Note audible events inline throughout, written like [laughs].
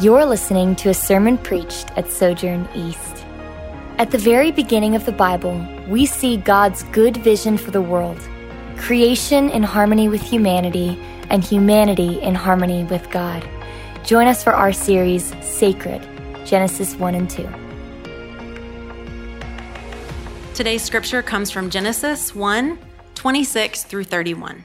You're listening to a sermon preached at Sojourn East. At the very beginning of the Bible, we see God's good vision for the world creation in harmony with humanity, and humanity in harmony with God. Join us for our series, Sacred Genesis 1 and 2. Today's scripture comes from Genesis 1 26 through 31.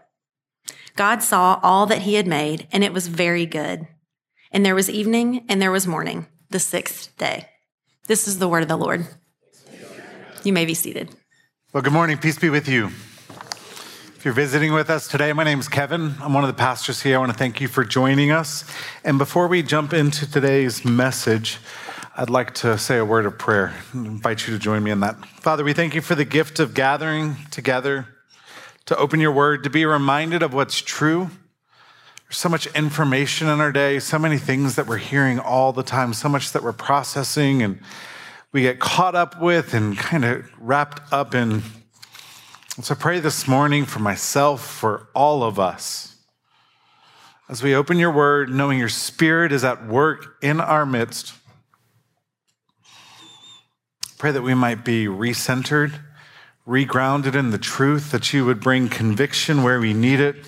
God saw all that he had made, and it was very good. And there was evening and there was morning, the sixth day. This is the word of the Lord. You may be seated. Well, good morning. Peace be with you. If you're visiting with us today, my name is Kevin. I'm one of the pastors here. I want to thank you for joining us. And before we jump into today's message, I'd like to say a word of prayer invite you to join me in that. Father, we thank you for the gift of gathering together to open your word, to be reminded of what's true. There's so much information in our day, so many things that we're hearing all the time, so much that we're processing and we get caught up with and kind of wrapped up in. So pray this morning for myself, for all of us. As we open your word, knowing your spirit is at work in our midst, Pray that we might be recentered, regrounded in the truth, that you would bring conviction where we need it,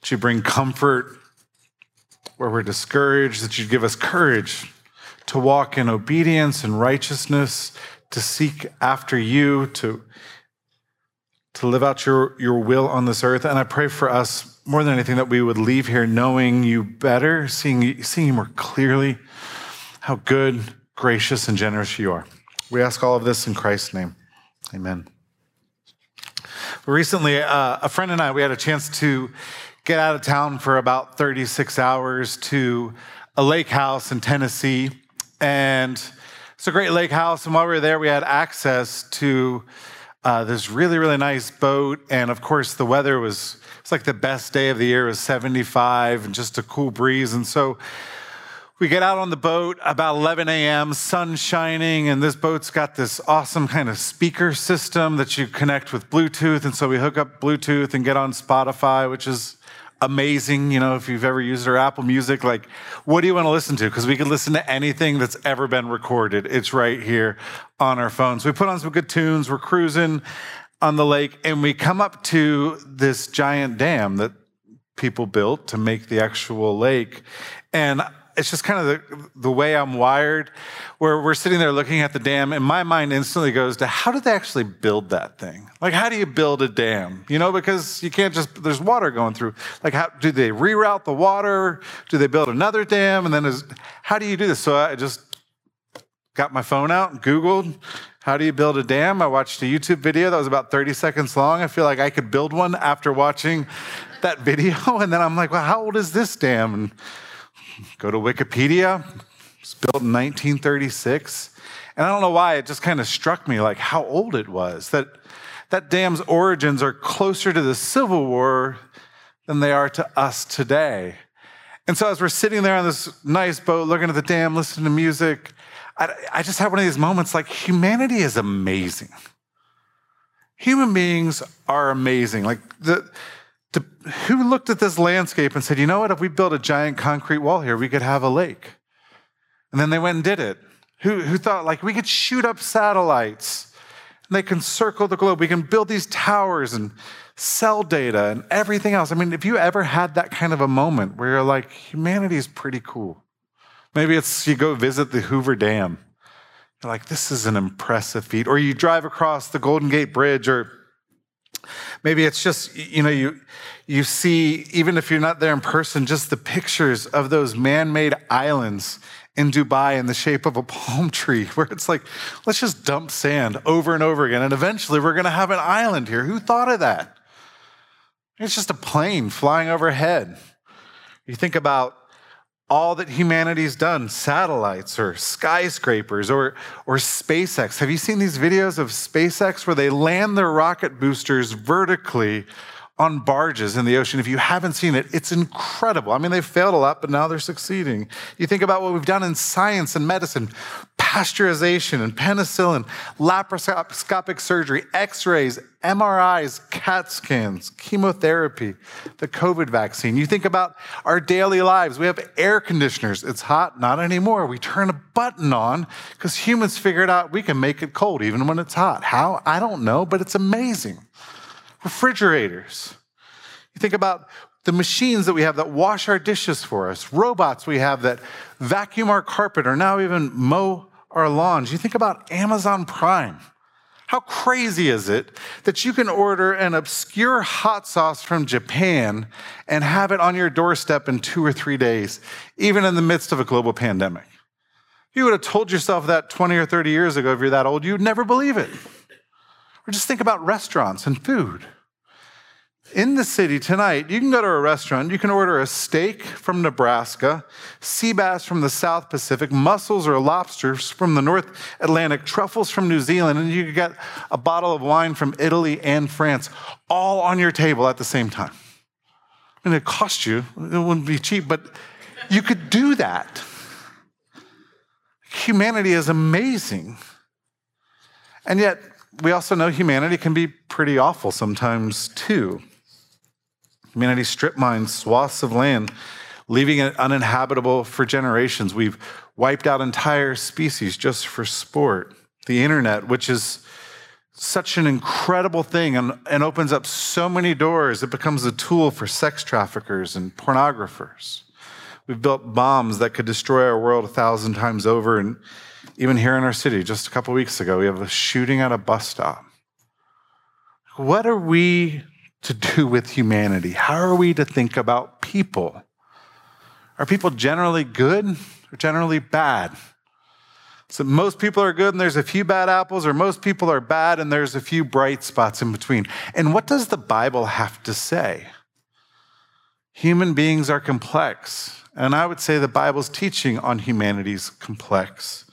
that you bring comfort where we're discouraged, that you'd give us courage to walk in obedience and righteousness, to seek after you, to, to live out your, your will on this earth. And I pray for us more than anything that we would leave here knowing you better, seeing, seeing you more clearly, how good, gracious, and generous you are. We ask all of this in Christ's name. Amen. Recently, uh, a friend and I, we had a chance to get out of town for about 36 hours to a lake house in Tennessee. And it's a great lake house. And while we were there, we had access to uh, this really, really nice boat. And of course, the weather was, it's like the best day of the year. It was 75 and just a cool breeze. And so we get out on the boat about 11 a.m., sun shining, and this boat's got this awesome kind of speaker system that you connect with Bluetooth. And so we hook up Bluetooth and get on Spotify, which is amazing. You know, if you've ever used our Apple Music, like, what do you want to listen to? Because we can listen to anything that's ever been recorded. It's right here on our phones. We put on some good tunes. We're cruising on the lake, and we come up to this giant dam that people built to make the actual lake. And it's just kind of the, the way I'm wired, where we're sitting there looking at the dam, and my mind instantly goes to how did they actually build that thing? Like, how do you build a dam? You know, because you can't just, there's water going through. Like, how do they reroute the water? Do they build another dam? And then, is, how do you do this? So I just got my phone out and Googled, how do you build a dam? I watched a YouTube video that was about 30 seconds long. I feel like I could build one after watching that video. [laughs] And then I'm like, well, how old is this dam? And Go to Wikipedia. It's built in 1936. And I don't know why, it just kind of struck me like how old it was. That that dam's origins are closer to the Civil War than they are to us today. And so as we're sitting there on this nice boat, looking at the dam, listening to music, I, I just had one of these moments like humanity is amazing. Human beings are amazing. Like the to, who looked at this landscape and said, you know what, if we built a giant concrete wall here, we could have a lake? And then they went and did it. Who, who thought, like, we could shoot up satellites and they can circle the globe. We can build these towers and cell data and everything else. I mean, if you ever had that kind of a moment where you're like, humanity is pretty cool. Maybe it's you go visit the Hoover Dam. You're like, this is an impressive feat. Or you drive across the Golden Gate Bridge, or maybe it's just, you know, you you see, even if you're not there in person, just the pictures of those man-made islands in Dubai in the shape of a palm tree, [laughs] where it's like, let's just dump sand over and over again. And eventually we're gonna have an island here. Who thought of that? It's just a plane flying overhead. You think about all that humanity's done satellites or skyscrapers or, or SpaceX. Have you seen these videos of SpaceX where they land their rocket boosters vertically on barges in the ocean. If you haven't seen it, it's incredible. I mean, they've failed a lot, but now they're succeeding. You think about what we've done in science and medicine pasteurization and penicillin, laparoscopic surgery, x rays, MRIs, CAT scans, chemotherapy, the COVID vaccine. You think about our daily lives. We have air conditioners. It's hot, not anymore. We turn a button on because humans figured out we can make it cold even when it's hot. How? I don't know, but it's amazing refrigerators. You think about the machines that we have that wash our dishes for us, robots we have that vacuum our carpet or now even mow our lawns. You think about Amazon Prime. How crazy is it that you can order an obscure hot sauce from Japan and have it on your doorstep in two or three days, even in the midst of a global pandemic? You would have told yourself that 20 or 30 years ago, if you're that old, you'd never believe it. Or just think about restaurants and food in the city tonight, you can go to a restaurant, you can order a steak from Nebraska, sea bass from the South Pacific, mussels or lobsters from the North Atlantic, truffles from New Zealand, and you can get a bottle of wine from Italy and France, all on your table at the same time. Mean, it cost you, it wouldn't be cheap, but you could do that. Humanity is amazing. And yet, we also know humanity can be pretty awful sometimes, too. Humanity strip mines swaths of land, leaving it uninhabitable for generations. We've wiped out entire species just for sport. The internet, which is such an incredible thing and, and opens up so many doors, it becomes a tool for sex traffickers and pornographers. We've built bombs that could destroy our world a thousand times over. And even here in our city, just a couple weeks ago, we have a shooting at a bus stop. What are we to do with humanity? How are we to think about people? Are people generally good or generally bad? So most people are good and there's a few bad apples, or most people are bad and there's a few bright spots in between. And what does the Bible have to say? Human beings are complex. And I would say the Bible's teaching on humanity's complex.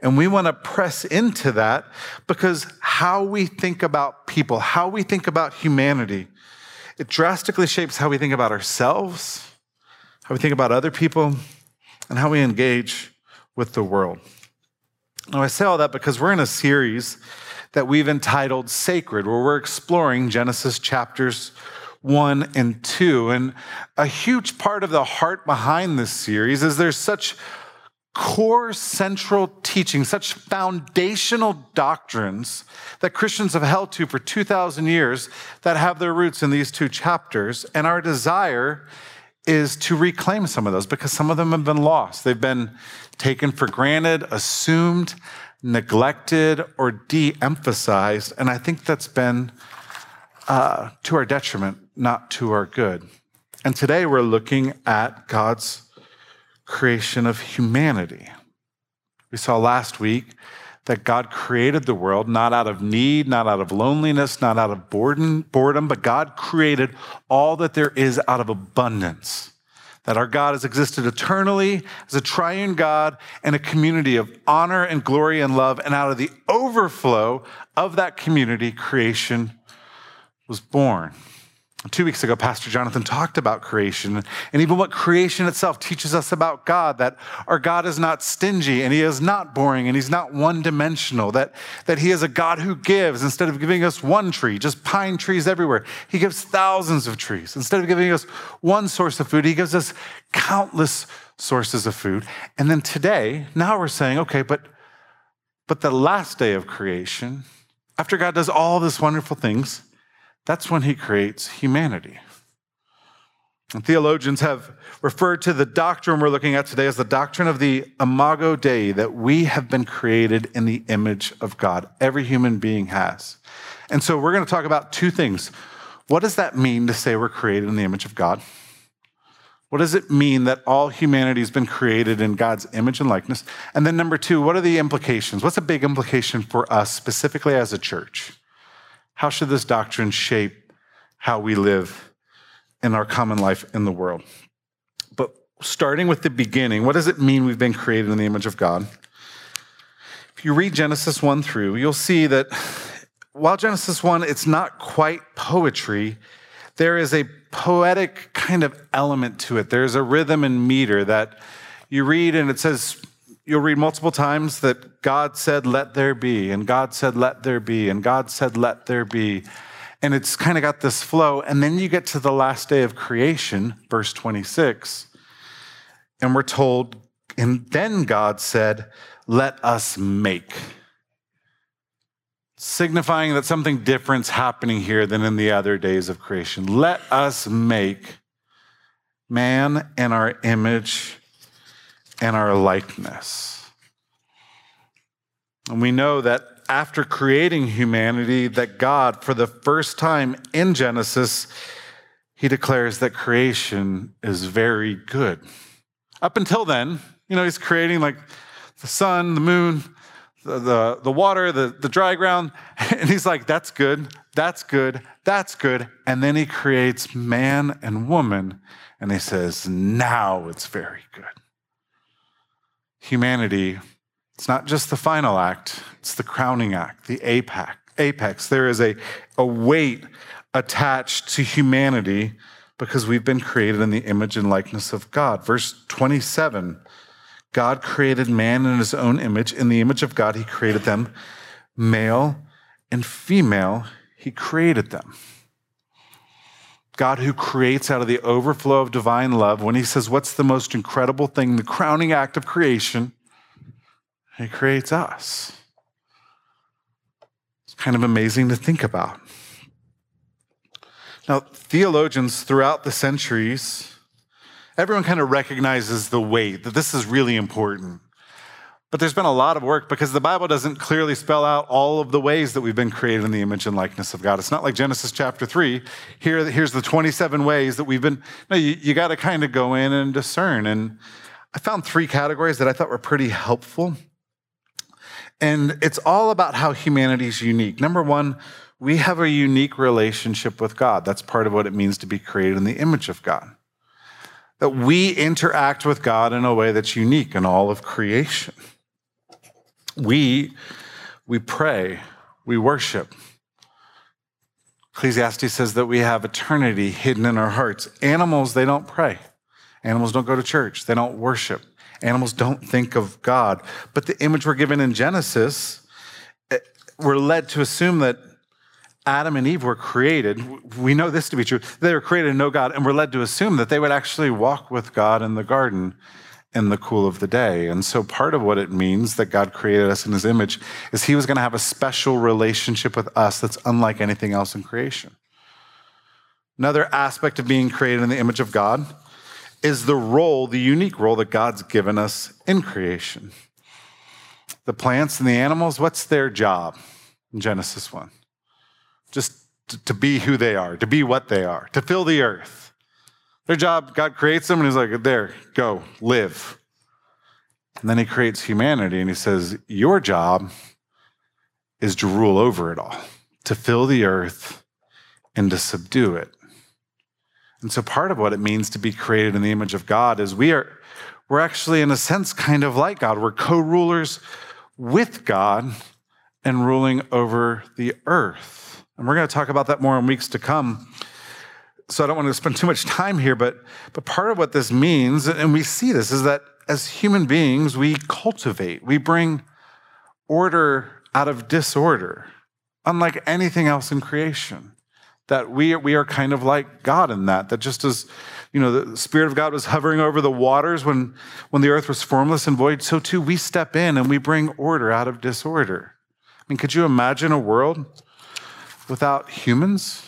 And we want to press into that because how we think about people, how we think about humanity, it drastically shapes how we think about ourselves, how we think about other people, and how we engage with the world. Now, I say all that because we're in a series that we've entitled Sacred, where we're exploring Genesis chapters one and two. And a huge part of the heart behind this series is there's such core central teachings, such foundational doctrines that Christians have held to for 2,000 years that have their roots in these two chapters. And our desire is to reclaim some of those because some of them have been lost. They've been taken for granted, assumed, neglected, or de emphasized. And I think that's been uh, to our detriment, not to our good. And today we're looking at God's creation of humanity. We saw last week that God created the world not out of need, not out of loneliness, not out of boredom, but God created all that there is out of abundance. That our God has existed eternally as a triune God and a community of honor and glory and love. And out of the overflow of that community, creation was born. Two weeks ago, Pastor Jonathan talked about creation and even what creation itself teaches us about God that our God is not stingy and he is not boring and he's not one dimensional, that, that he is a God who gives instead of giving us one tree, just pine trees everywhere. He gives thousands of trees. Instead of giving us one source of food, he gives us countless sources of food. And then today, now we're saying, okay, but, but the last day of creation, after God does all these wonderful things, that's when he creates humanity. And theologians have referred to the doctrine we're looking at today as the doctrine of the imago Dei, that we have been created in the image of God. Every human being has. And so we're going to talk about two things. What does that mean to say we're created in the image of God? What does it mean that all humanity has been created in God's image and likeness? And then, number two, what are the implications? What's a big implication for us specifically as a church? How should this doctrine shape how we live in our common life in the world? But starting with the beginning, what does it mean we've been created in the image of God? If you read Genesis 1 through, you'll see that while Genesis 1, it's not quite poetry, there is a poetic kind of element to it. There's a rhythm and meter that you read, and it says, you'll read multiple times that God said, Let there be, and God said, Let there be, and God said, Let there be. And it's kind of got this flow. And then you get to the last day of creation, verse 26, and we're told, and then God said, Let us make signifying that something different's happening here than in the other days of creation. Let us make man in our image and our likeness. And we know that after creating humanity, that God, for the first time in Genesis, he declares that creation is very good. Up until then, you know, he's creating like the sun, the moon, the, the, water, the, the dry ground. [laughs] And he's like, that's good, that's good, that's good. And then he creates man and woman, and he says, now it's very good. Humanity, it's not just the final act, it's the crowning act, the apex. apex. There is a, a weight attached to humanity because we've been created in the image and likeness of God. Verse 27 God created man in his own image. In the image of God, he created them. Male and female, he created them. God, who creates out of the overflow of divine love, when he says, What's the most incredible thing, the crowning act of creation? He creates us. It's kind of amazing to think about. Now, theologians throughout the centuries, everyone kind of recognizes the weight that this is really important. But there's been a lot of work because the Bible doesn't clearly spell out all of the ways that we've been created in the image and likeness of God. It's not like Genesis chapter 3. Here, here's the 27 ways that we've been. No, you, you got to kind of go in and discern. And I found three categories that I thought were pretty helpful. And it's all about how humanity is unique. Number one, we have a unique relationship with God. That's part of what it means to be created in the image of God that we interact with God in a way that's unique in all of creation. We, we pray, we worship. Ecclesiastes says that we have eternity hidden in our hearts. Animals, they don't pray. Animals don't go to church. They don't worship. Animals don't think of God. But the image we're given in Genesis, eh, we're led to assume that Adam and Eve were created, we know this to be true. They were created to know God, and we're led to assume that they would actually walk with God in the garden in the cool of the day. And so, part of what it means that God created us in his image is he was going to have a special relationship with us that's unlike anything else in creation. Another aspect of being created in the image of God is the role, the unique role that God's given us in creation. The plants and the animals, what's their job in Genesis 1? just to be who they are, to be what they are, to fill the earth. Their job, God creates them and He's like, there, go, live. And then He creates humanity and He says, Your job is to rule over it all, to fill the earth and to subdue it. And so part of what it means to be created in the image of God is we are we're actually in a sense kind of like God. We're co-rulers with God and ruling over the earth. And we're going to talk about that more in weeks to come. So I don't want to spend too much time here, but, but part of what this means, and we see this, is that as human beings, we cultivate, we bring order out of disorder, unlike anything else in creation. That we, we are kind of like God in that, that just as you know, the Spirit of God was hovering over the waters when, when the earth was formless and void, so too we step in and we bring order out of disorder. I mean, could you imagine a world without humans?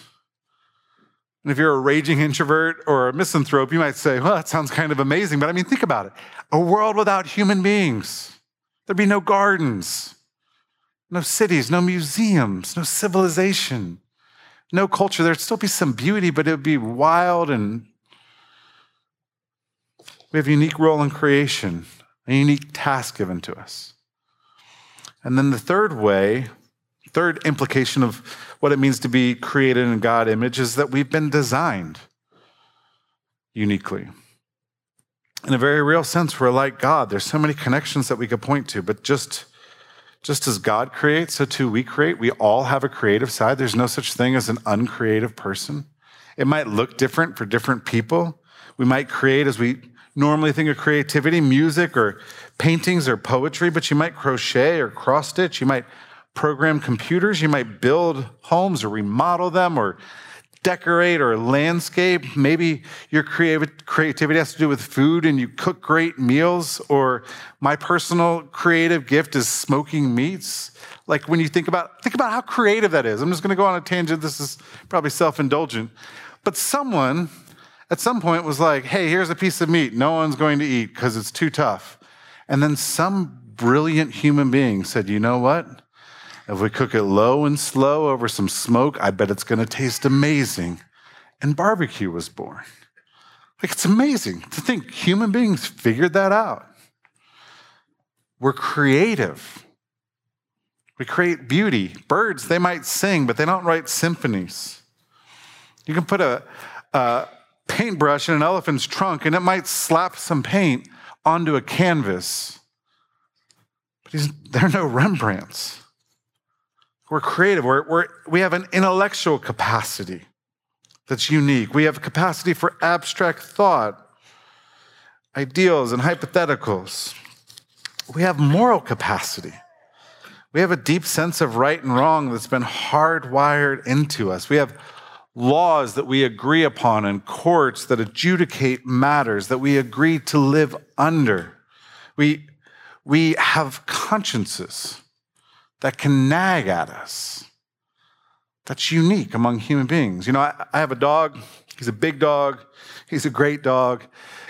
And if you're a raging [laughs] introvert or a misanthrope, you might say, well, that sounds kind of amazing. But I mean, think about it a world without human beings. There'd be no gardens, no cities, no museums, no civilization, no culture. There'd still be some beauty, but it would be wild and we have a unique role in creation, a unique task given to us. And then the third way, third implication of what it means to be created in God image is that we've been designed uniquely. In a very real sense, we're like God. There's so many connections that we could point to, but just just as God creates, so too we create. We all have a creative side. There's no such thing as an uncreative person. It might look different for different people. We might create as we normally think of creativity, music or paintings or poetry, but you might crochet or cross stitch. You might program computers. You might build homes or remodel them or decorate or landscape. Maybe your creative, creativity has to do with food and you cook great meals. Or my personal creative gift is smoking meats. Like when you think about think about how creative that is. I'm just going to go on a tangent. This is probably self-indulgent. But someone at some point was like, hey, here's a piece of meat no one's going to eat because it's too tough. And then some brilliant human being said, you know what? If we cook it low and slow over some smoke, I bet it's going to taste amazing. And barbecue was born. Like, it's amazing to think human beings figured that out. We're creative. We create beauty. Birds, they might sing, but they don't write symphonies. You can put a, a paintbrush in an elephant's trunk and it might slap some paint onto a canvas. But there are no Rembrandts. We're creative. We're, we're, we have an intellectual capacity that's unique. We have a capacity for abstract thought, ideals, and hypotheticals. We have moral capacity. We have a deep sense of right and wrong that's been hardwired into us. We have laws that we agree upon and courts that adjudicate matters that we agree to live under. We, we have consciences that can nag at us. That's unique among human beings. You know, I, I have a dog. He's a big dog. He's a great dog.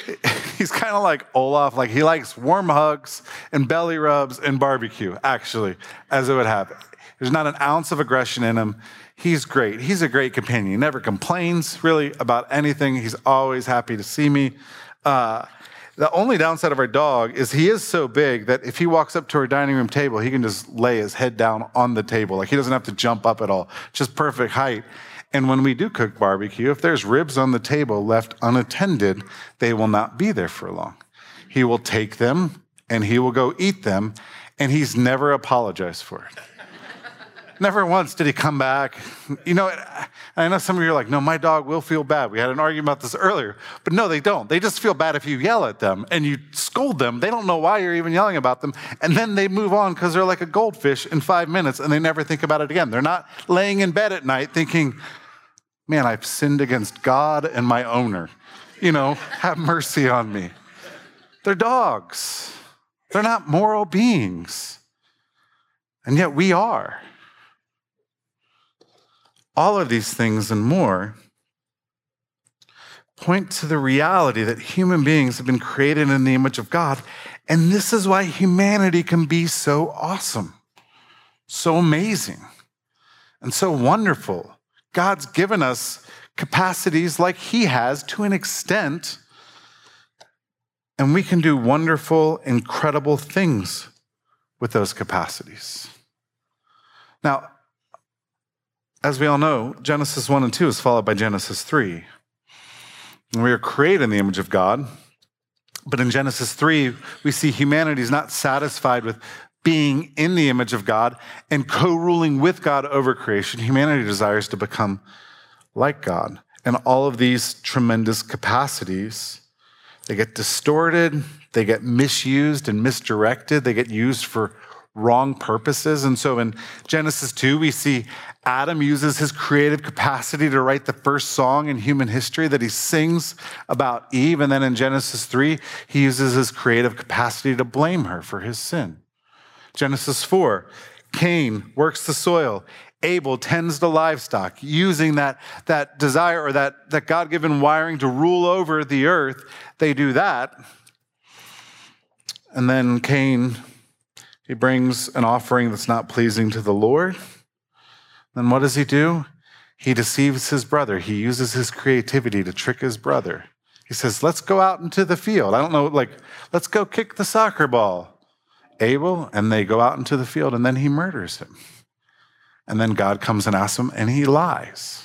[laughs] He's kind of like Olaf. Like he likes warm hugs and belly rubs and barbecue, actually, as it would happen. There's not an ounce of aggression in him. He's great. He's a great companion. He never complains really about anything. He's always happy to see me. Uh, the only downside of our dog is he is so big that if he walks up to our dining room table, he can just lay his head down on the table. Like he doesn't have to jump up at all, just perfect height. And when we do cook barbecue, if there's ribs on the table left unattended, they will not be there for long. He will take them and he will go eat them, and he's never apologized for it. Never once did he come back. You know, I know some of you are like, no, my dog will feel bad. We had an argument about this earlier. But no, they don't. They just feel bad if you yell at them and you scold them. They don't know why you're even yelling about them. And then they move on because they're like a goldfish in five minutes and they never think about it again. They're not laying in bed at night thinking, man, I've sinned against God and my owner. You know, have mercy on me. They're dogs, they're not moral beings. And yet we are. All of these things and more point to the reality that human beings have been created in the image of God. And this is why humanity can be so awesome, so amazing, and so wonderful. God's given us capacities like He has to an extent, and we can do wonderful, incredible things with those capacities. Now, as we all know, Genesis 1 and 2 is followed by Genesis 3. And we are created in the image of God. But in Genesis 3, we see humanity is not satisfied with being in the image of God and co ruling with God over creation. Humanity desires to become like God. And all of these tremendous capacities, they get distorted, they get misused and misdirected, they get used for wrong purposes. And so in Genesis 2, we see Adam uses his creative capacity to write the first song in human history that he sings about Eve. And then in Genesis 3, he uses his creative capacity to blame her for his sin. Genesis 4, Cain works the soil. Abel tends the livestock, using that, that desire or that, that God given wiring to rule over the earth. They do that. And then Cain, he brings an offering that's not pleasing to the Lord. Then what does he do? He deceives his brother. He uses his creativity to trick his brother. He says, Let's go out into the field. I don't know, like, let's go kick the soccer ball. Abel, and they go out into the field, and then he murders him. And then God comes and asks him, and he lies.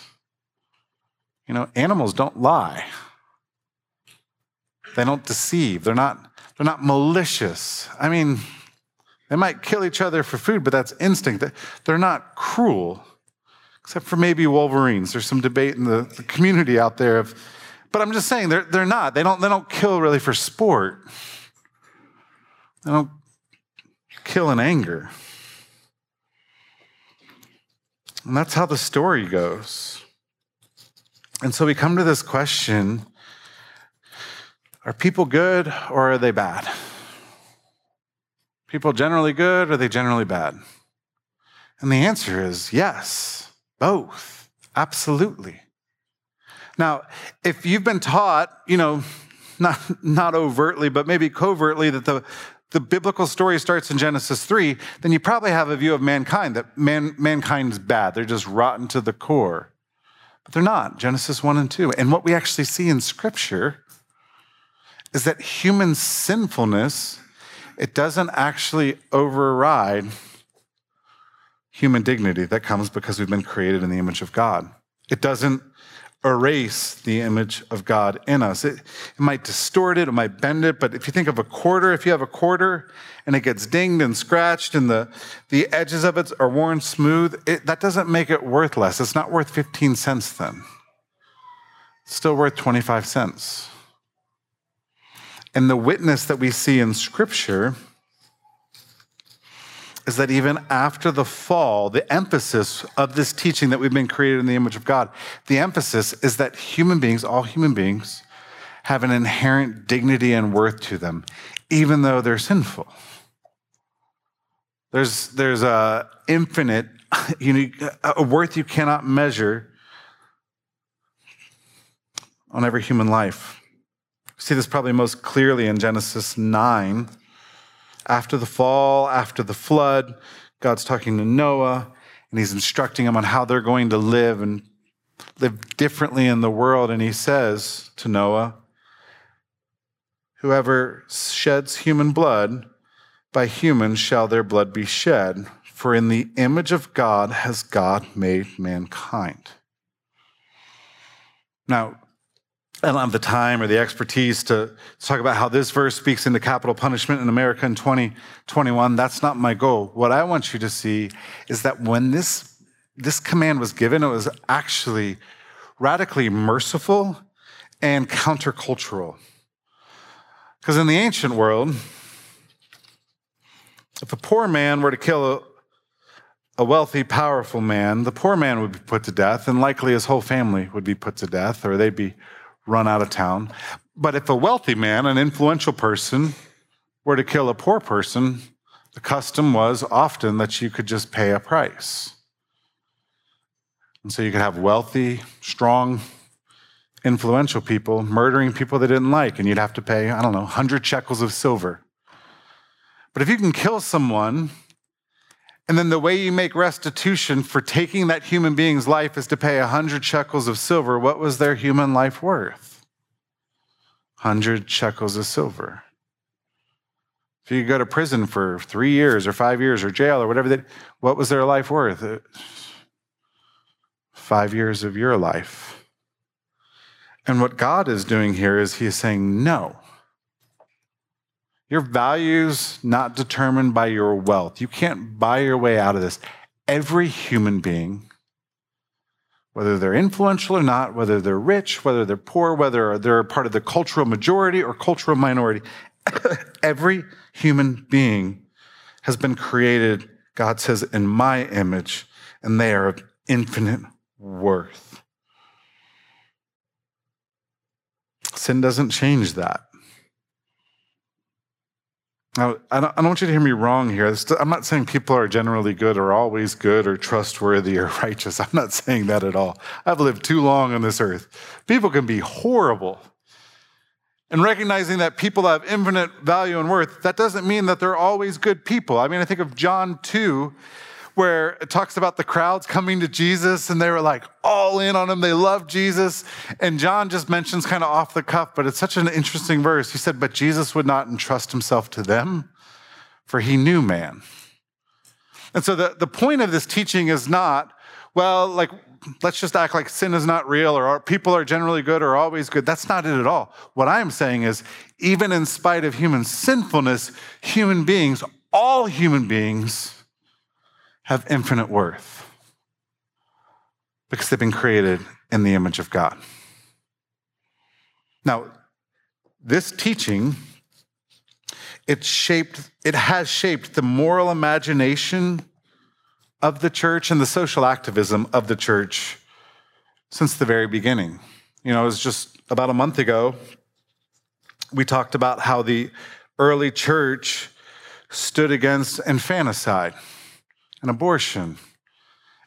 You know, animals don't lie. They don't deceive. They're not, they're not malicious. I mean, they might kill each other for food, but that's instinct. They're not cruel, except for maybe wolverines. There's some debate in the, community out there of, but I'm just saying they're, they're not. They don't, they don't kill really for sport. They don't kill in anger. And that's how the story goes. And so we come to this question Are people good or are they bad? People generally good or are they generally bad? And the answer is yes, both, absolutely. Now, if you've been taught, you know, not, not overtly, but maybe covertly, that the, the biblical story starts in Genesis 3, then you probably have a view of mankind that man, mankind's bad. They're just rotten to the core. But they're not. Genesis 1 and 2. And what we actually see in Scripture is that human sinfulness, it doesn't actually override human dignity that comes because we've been created in the image of God. It doesn't erase the image of God in us. It, it, might distort it, it might bend it, but if you think of a quarter, if you have a quarter and it gets dinged and scratched and the, the edges of it are worn smooth, it, that doesn't make it worth less. It's not worth 15 cents then. It's still worth 25 cents. And the witness that we see in Scripture is that even after the fall, the emphasis of this teaching that we've been created in the image of God, the emphasis is that human beings, all human beings, have an inherent dignity and worth to them, even though they're sinful. There's, there's a infinite, [laughs] unique, a worth you cannot measure on every human life. See this probably most clearly in Genesis 9 after the fall, after the flood, God's talking to Noah and he's instructing him on how they're going to live and live differently in the world. And he says to Noah, Whoever sheds human blood, by humans shall their blood be shed. For in the image of God has God made mankind. Now, I don't have the time or the expertise to talk about how this verse speaks into capital punishment in America in 2021. That's not my goal. What I want you to see is that when this, this command was given, it was actually radically merciful and countercultural. Because in the ancient world, if a poor man were to kill a, a wealthy, powerful man, the poor man would be put to death, and likely his whole family would be put to death, or they'd be run out of town. But if a wealthy man, an influential person, were to kill a poor person, the custom was often that you could just pay a price. And so you could have wealthy, strong, influential people murdering people they didn't like, and you'd have to pay, I don't know, 100 shekels of silver. But if you can kill someone, and then the way you make restitution for taking that human being's life is to pay 100 shekels of silver, what was their human life worth? 100 shekels of silver. If you go to prison for three years or five years or jail or whatever, they, what was their life worth? Uh, five years of your life. And what God is doing here is He is saying, no. Your value's not determined by your wealth. You can't buy your way out of this. Every human being, whether they're influential or not, whether they're rich, whether they're poor, whether they're part of the cultural majority or cultural minority, [coughs] every human being has been created, God says, in my image, and they are of infinite worth. Sin doesn't change that. Now, I don't, I don't want you to hear me wrong here. I'm not saying people are generally good or always good or trustworthy or [laughs] righteous. I'm not saying that at all. I've lived too long on this earth. People can be horrible. And recognizing that people have infinite value and worth, that doesn't mean that they're always good people. I mean, I think of John 2, where it talks about the crowds coming to Jesus and they were like all in on him. They love Jesus. And John just mentions kind of off the cuff, but it's such an interesting verse. He said, But Jesus would not entrust himself to them, for he knew man. And so the, the point of this teaching is not, well, like, let's just act like sin is not real or people are generally good or always good. That's not it at all. What I am saying is, even in spite of human sinfulness, human beings, all human beings, have infinite worth because they've been created in the image of God. Now, this teaching it shaped it has shaped the moral imagination of the church and the social activism of the church since the very beginning. You know, it was just about a month ago we talked about how the early church stood against infanticide and abortion.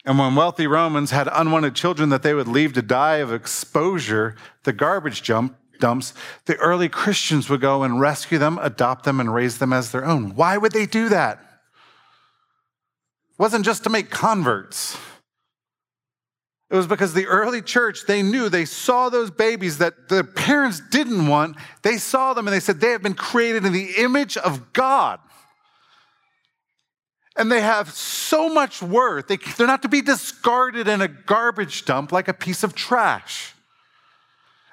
And when wealthy Romans had unwanted children that they would leave to die of exposure, the garbage jump, dumps, the early Christians would go and rescue them, adopt them, and raise them as their own. Why would they do that? It wasn't just to make converts. It was because the early church, they knew, they saw those babies that the parents didn't want. They saw them and they said, they have been created in the image of God and they have so much worth. They, they're not to be discarded in a garbage dump like a piece of trash.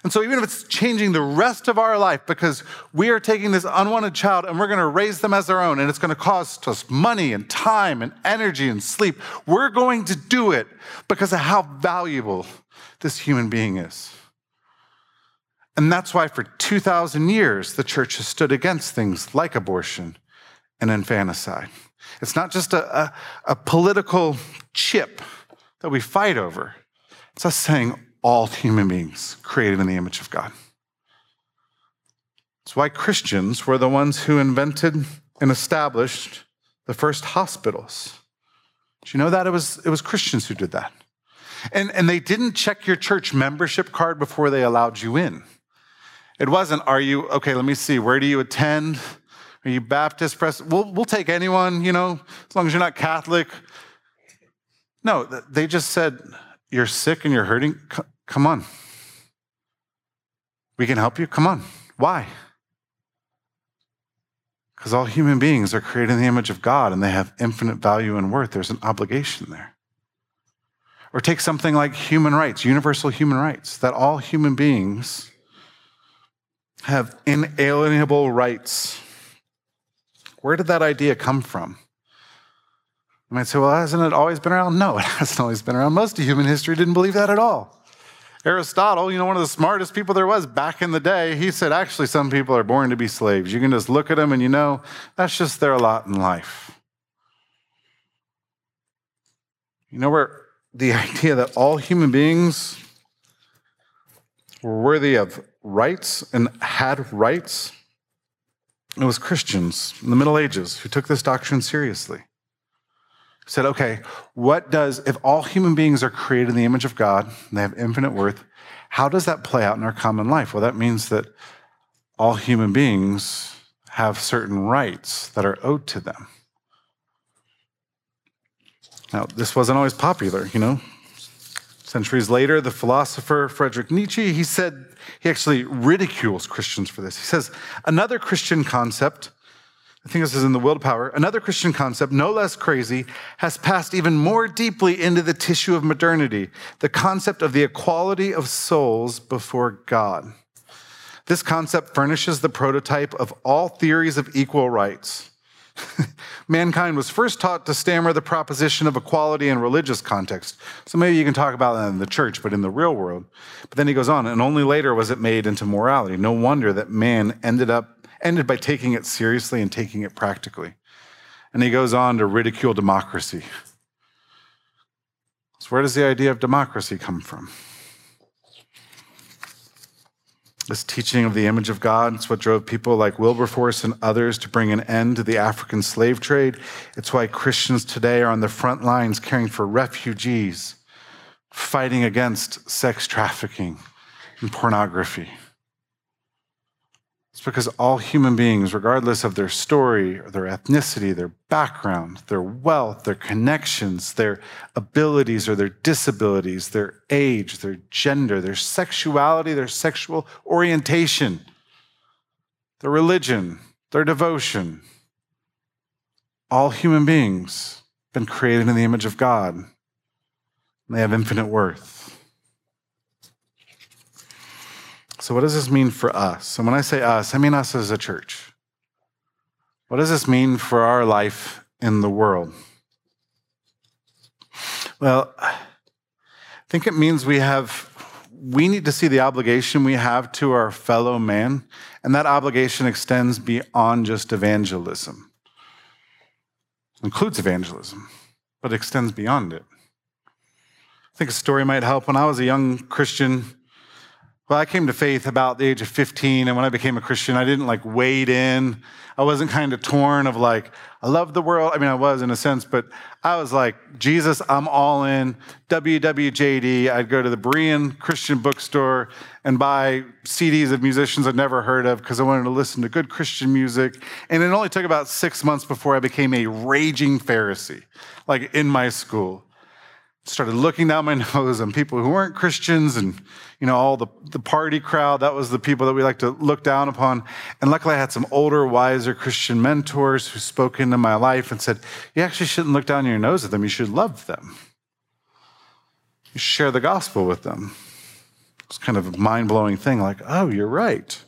And so, even if it's changing the rest of our life because we are taking this unwanted child and we're going to raise them as our own, and it's going to cost us money and time and energy and sleep, we're going to do it because of how valuable this human being is. And that's why for 2,000 years, the church has stood against things like abortion and infanticide. It's not just a, a, a political chip that we fight over. It's us saying all human beings created in the image of God. It's why Christians were the ones who invented and established the first hospitals. Did you know that? It was, it was Christians who did that. And, and they didn't check your church membership card before they allowed you in. It wasn't, are you, okay, let me see, where do you attend? Are you Baptist? Press? We'll, we'll take anyone, you know, as long as you're not Catholic. No, they just said, You're sick and you're hurting. come on. We can help you. Come on. Why? Because all human beings are created in the image of God and they have infinite value and worth. There's an obligation there. Or take something like human rights, universal human rights, that all human beings have inalienable rights where did that idea come from? You might say, well, hasn't it always been around? No, [laughs] it hasn't always been around. Most of human history didn't believe that at all. Aristotle, you know, one of the smartest people there was back in the day, he said, actually, some people are born to be slaves. You can just look at them and you know that's just their lot in life. You know where the [laughs] idea that all human beings were worthy of rights and had rights it was Christians in the Middle Ages who took this doctrine seriously. Said, okay, what does, if all human beings are created in the image of God and they have infinite worth, how does that play out in our common life? Well, that means that all human beings have certain rights that are owed to them. Now, this wasn't always popular, you know. Centuries later, the philosopher Friedrich Nietzsche, he said, he actually ridicules Christians for this. He says, another Christian concept, I think this is in The Will to Power, another Christian concept, no less crazy, has passed even more deeply into the tissue of modernity the concept of the equality of souls before God. This concept furnishes the prototype of all theories of equal rights. [laughs] Mankind was first taught to stammer the proposition of equality in religious context. So maybe you can talk about that in the church, but in the real world. But then he goes on, and only later was it made into morality. No wonder that man ended up ended by taking it seriously and taking it practically. And he goes on to ridicule democracy. So where does the idea of democracy come from? This teaching of the image of God, it's what drove people like Wilberforce and others to bring an end to the African slave trade. It's why Christians today are on the front lines caring for refugees, fighting against sex trafficking and pornography. It's because all human beings, regardless of their story, or their ethnicity, their background, their wealth, their connections, their abilities or their disabilities, their age, their gender, their sexuality, their sexual orientation, their religion, their devotion, all human beings been created in the image of God. And they have infinite worth. So, what does this mean for us? And when I say us, I mean us as a church. What does this mean for our life in the world? Well, I think it means we have we need to see the obligation we have to our fellow man, and that obligation extends beyond just evangelism. Includes evangelism, but extends beyond it. I think a story might help. When I was a young Christian, well, I came to faith about the age of 15, and when I became a Christian, I didn't like wade in. I wasn't kind of torn of like, I love the world. I mean, I was in a sense, but I was like, Jesus, I'm all in. WWJD. I'd go to the Berean Christian bookstore and buy CDs of musicians I'd never heard of because I wanted to listen to good Christian music. And it only took about six months before I became a raging Pharisee, like in my school started looking down my [laughs] nose on people who weren't Christians and, you know, all the, the party crowd. That was the people that we like to look down upon. And luckily, I had some older, wiser Christian mentors who spoke into my life and said, You actually shouldn't look down your nose at them. You should love them. You share the gospel with them. It's kind of a mind blowing thing like, Oh, you're right.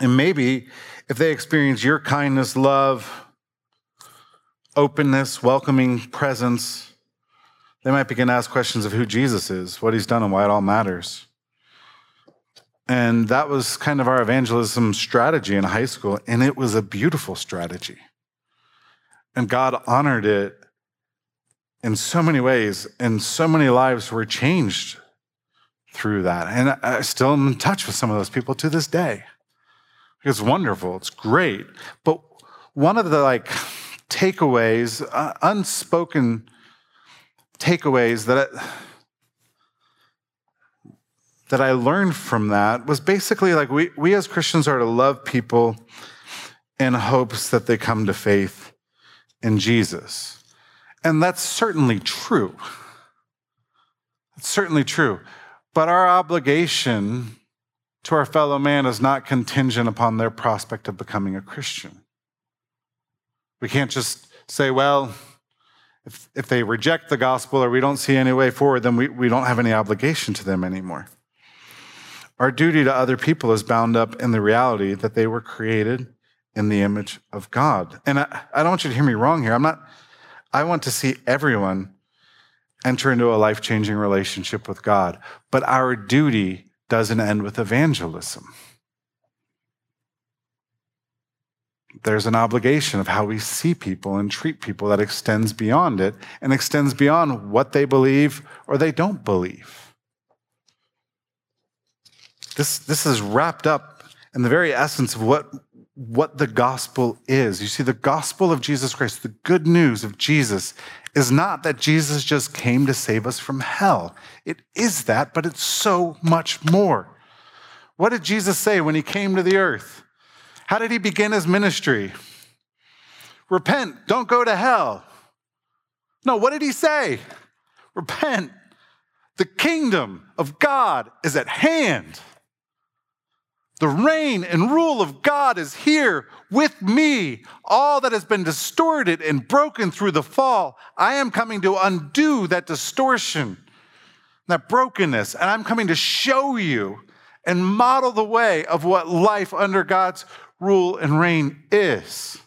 And maybe if they experience your kindness, love, openness, welcoming presence, they might begin to ask questions of who Jesus is, what he's done, and why it all matters. And that was kind of our evangelism strategy in high school, and it was a beautiful strategy. And God honored it in so many ways, and so many lives were changed through that. And I still am in touch with some of those people to this day. It's wonderful, it's great. But one of the like takeaways, uh, unspoken takeaways that I, that I learned from that was basically like we, we as Christians are to love people in hopes that they come to faith in Jesus. And that's certainly true. It's certainly true. But our obligation to our fellow man is not contingent upon their prospect of becoming a Christian. We can't just say, well, if, if they reject the gospel or we don't see any way forward, then we, we don't have any obligation to them anymore. Our duty to other people is bound up in the reality that they were created in the image of God. And I, I don't want you to hear me wrong here. I'm not, I want to see everyone enter into a life changing relationship with God. But our duty doesn't end with evangelism. There's an obligation of how we see people and treat people that extends beyond it and extends beyond what they believe or they don't believe. This, this is wrapped up in the very essence of what, what the gospel is. You see, the gospel of Jesus Christ, the good news of Jesus, is not that Jesus just came to save us from hell. It is that, but it's so much more. What did Jesus say when he came to the earth? How did he begin his ministry? Repent, don't go to hell. No, what did he say? Repent. The kingdom of God is at hand. The reign and rule of God is here with me. All that has been distorted and broken through the fall, I am coming to undo that distortion, that brokenness, and I'm coming to show you and model the way of what life under God's rule and reign is.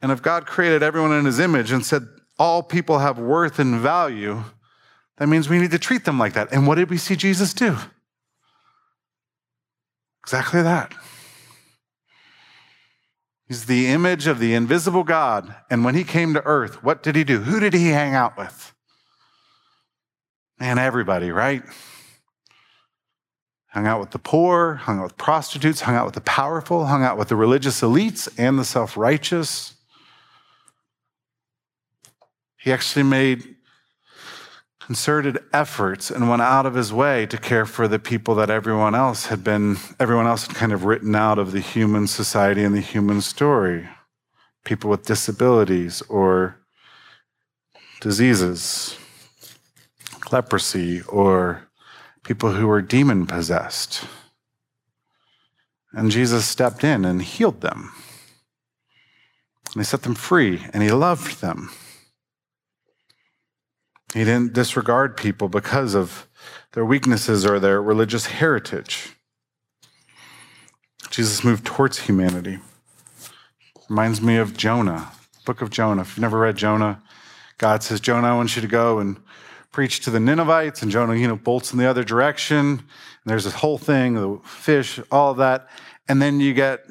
And if God created everyone in his image and said all people have worth and value, that means we need to treat them like that. And what did we see Jesus do? Exactly that. He's the image of the invisible God. And when he came to earth, what did he do? Who did he hang out with? Man, everybody, right? Hung out with the poor, hung out with prostitutes, hung out with the powerful, hung out with the religious elites and the self righteous. He actually made concerted efforts and went out of his way to care for the people that everyone else had been, everyone else had kind of written out of the human society and the human story. People with disabilities or diseases, leprosy, or people who were demon possessed. And Jesus stepped in and healed them. And he set them free and he loved them. He didn't disregard people because of their weaknesses or their religious heritage. Jesus moved towards humanity. Reminds me of Jonah, book of Jonah. If you've never read Jonah, God says, Jonah, I want you to go and preach to the Ninevites, and Jonah, you know, bolts in the other direction. And there's this whole thing, the fish, all of that. And then you get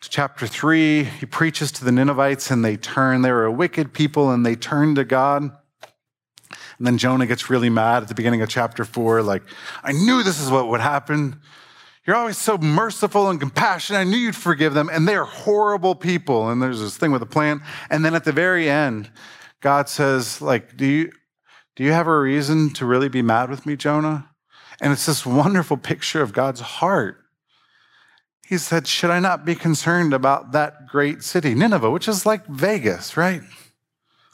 to chapter three, he preaches to the Ninevites and they turn. They were a wicked people and they turn to God. And then Jonah gets really mad at the beginning of chapter four, like, I knew this is what would happen. You're always so merciful and compassionate. I knew you'd forgive them. And they are horrible people. And there's this thing with a plan. And then at the very end, God says, like, do you, do you have a reason to really be mad with me, Jonah? And it's this wonderful picture of God's heart. He said, Should I not be concerned about that great city, Nineveh, which is like Vegas, right?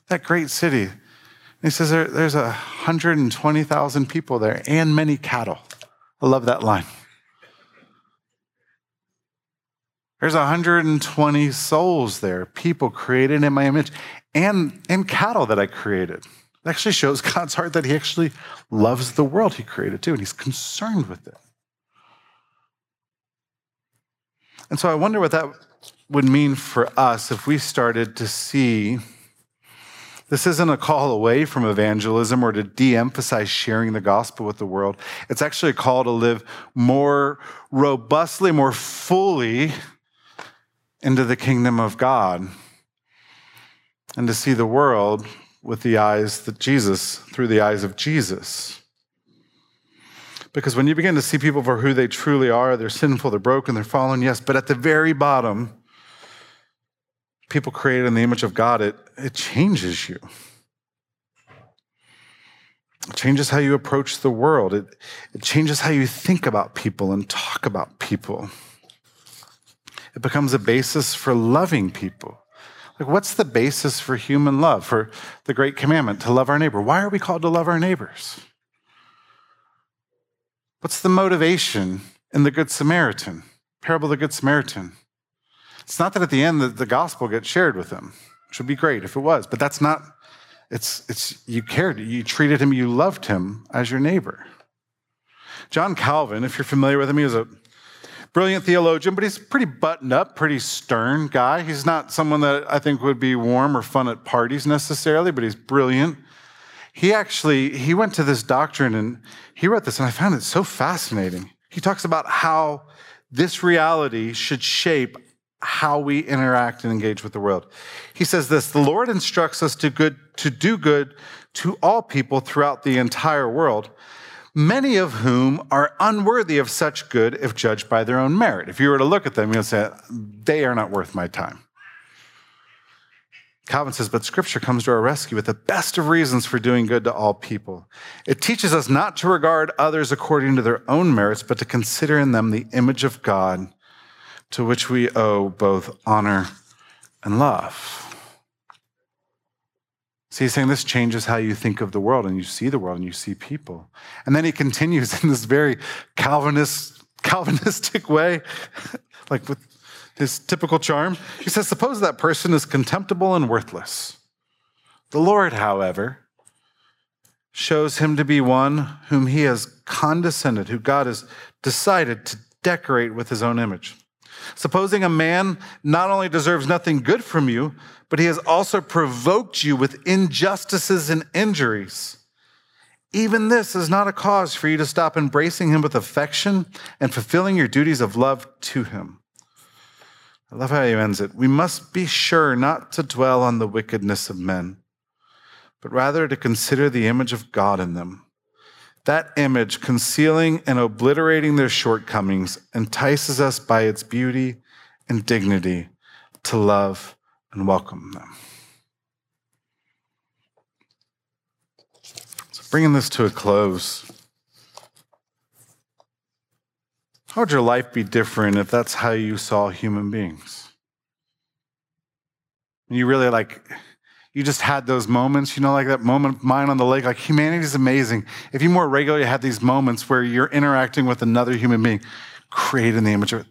That great city. And he says, there, There's 120,000 people there and many cattle. I love that line. There's 120 souls there, people created in my image and, and cattle that I created. It actually shows God's heart that He actually loves the world He created too, and He's concerned with it. And so I wonder what that would mean for us if we started to see this isn't a call away from evangelism or to de emphasize sharing the gospel with the world. It's actually a call to live more robustly, more fully into the kingdom of God and to see the world with the eyes that Jesus, through the eyes of Jesus. Because when you begin to see people for who they truly are, they're sinful, they're broken, they're fallen, yes, but at the very bottom, people created in the image of God, it, it changes you. It changes how you approach the world. It, it changes how you think about people and talk about people. It becomes a basis for loving people. Like, what's the basis for human love, for the great commandment to love our neighbor? Why are we called to love our neighbors? What's the motivation in the Good Samaritan, parable of the Good Samaritan? It's not that at the end the, the gospel gets shared with him, which would be great if it was, but that's not, it's, it's, you cared, you treated him, you loved him as your neighbor. John Calvin, if you're familiar with him, he was a brilliant theologian, but he's pretty buttoned up, pretty stern guy. He's not someone that I think would be warm or fun at parties necessarily, but he's brilliant. He actually he went to this doctrine and he wrote this, and I found it so fascinating. He talks about how this reality should shape how we interact and engage with the world. He says this the Lord instructs us to good to do good to all people throughout the entire world many of whom are unworthy of such good if judged by their own merit. If you were to look at them, you'll say, they are not worth my time. Calvin says, but scripture comes to our rescue with the best of reasons for doing good to all people. It teaches us not to regard others according to their own merits, but to consider in them the image of God to which we owe both honor and love. So he's saying this changes how you think of the world and you see the world and you see people. And then he continues [laughs] in this very Calvinist, Calvinistic way, [laughs] like with his typical charm. He says, Suppose that person is contemptible and worthless. The Lord, however, shows him to be one whom he has condescended, who God has decided to decorate with his own image. Supposing a man not only deserves nothing good from you, but he has also provoked you with injustices and injuries. Even this is not a cause for you to stop embracing him with affection and fulfilling your duties of love to him. I love how he ends it. We must be sure not to dwell on the wickedness of men, but rather to consider the image of God in them. That image, concealing and obliterating their shortcomings, entices us by its beauty and dignity to love and welcome them. So, bringing this to a close, how would your life be different if that's how you saw human beings? You really like, you just had those moments, you know, like that moment of mine on the lake. Like humanity is amazing. If you more regularly had these moments where you're interacting with another human being, created in the image of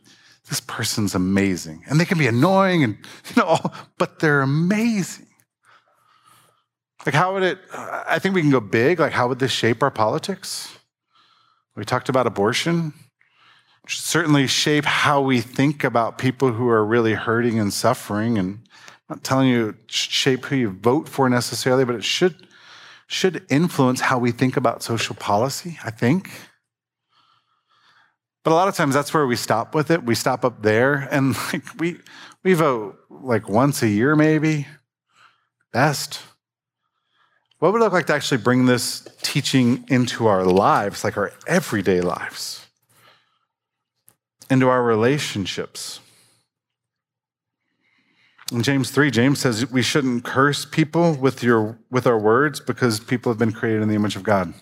this person's amazing. And they can be annoying and, [laughs] you know, but they're amazing. Like, how would it, I think we can go big. Like, how would this shape our politics? We talked about abortion. Certainly shape how we think about people who are really hurting and suffering and not telling you shape who you vote for necessarily, but it should, should influence how we think about social policy, I think. But a lot of times that's where we stop with it. We stop up there and [laughs] like we we vote like once a year maybe. Best. What would it look like to actually bring this teaching into our lives, like our everyday lives? Into our relationships? In James 3, James says we shouldn't curse people with, your, with our words because people have been created in the image of God.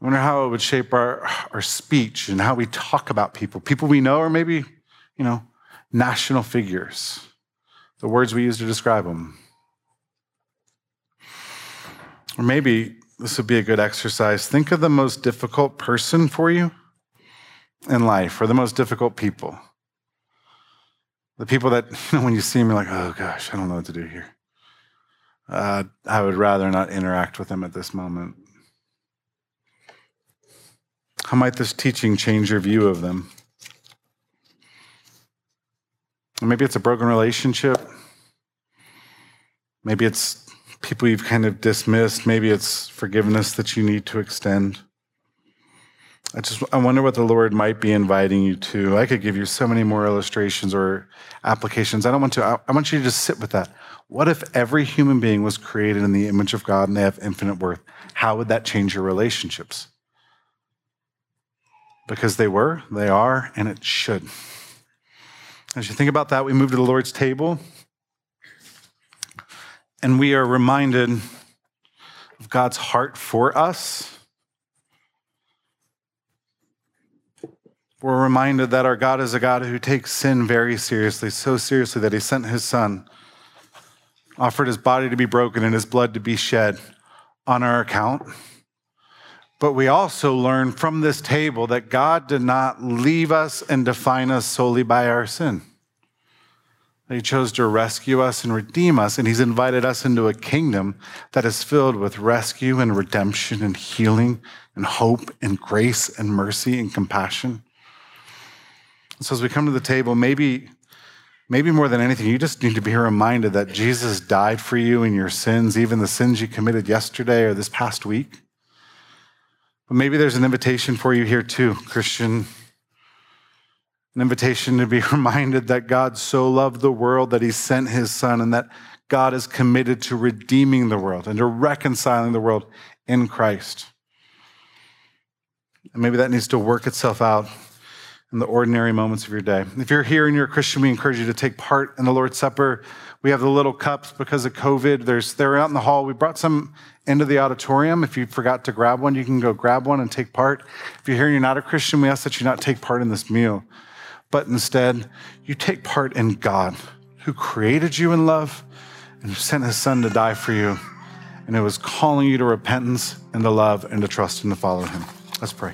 I wonder how it would shape our, our speech and how we talk about people, people we know, or maybe, you know, national figures, the words we use to describe them. Or maybe this would be a good exercise. Think of the most difficult person for you in life, or the most difficult people. The people that, [laughs] when you see you're like, oh gosh, I don't know what to do here. Uh, I would rather not interact with them at this moment. How might this teaching change your view of them? Maybe it's a broken relationship. Maybe it's people you've kind of dismissed. Maybe it's forgiveness that you need to extend. I just I wonder what the Lord might be inviting you to. I could give you so many more illustrations or applications. I don't want to. I, I want you to just sit with that. What if every human being was created in the image of God and they have infinite worth? How would that change your relationships? Because they were, they are, and it should. As you think about that, we move to the Lord's table and we are reminded of God's heart for us We're reminded that our God is a God who takes sin very seriously, so seriously that he sent his son, offered his body to be broken and his blood to be shed on our account. But we also learn from this table that God did not leave us and define us solely by our sin. He chose to rescue us and redeem us, and He's invited us into a kingdom that is filled with rescue and redemption and healing and hope and grace and mercy and compassion. So as we come to the table, maybe, maybe more than anything, you just need to be reminded that Jesus died for you in your sins, even the sins you committed yesterday or this past week. But maybe there's an invitation for you here too, Christian. An invitation to be [laughs] reminded that God so loved the world that he sent his son and that God is committed to redeeming the world and to reconciling the world in Christ. And maybe that needs to work itself out in the ordinary moments of your day. If you're here and you're a Christian, we encourage you to take part in the Lord's Supper. We have the little cups because of COVID. There's, they're out in the hall. We brought some into the auditorium. If you forgot to grab one, you can go grab one and take part. If you're here and you're not a Christian, we ask that you not take part in this meal, but instead you take part in God who created you in love and who sent his son to die for you. And it was calling you to repentance and to love and to trust and to follow him. Let's pray.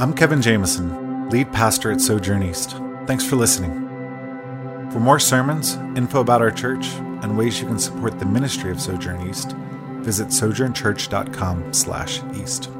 I'm Kevin Jamison, lead pastor at Sojourn East. Thanks for listening. For more sermons, info about our church, and ways you can support the ministry of Sojourn East, visit sojournchurch.com/east.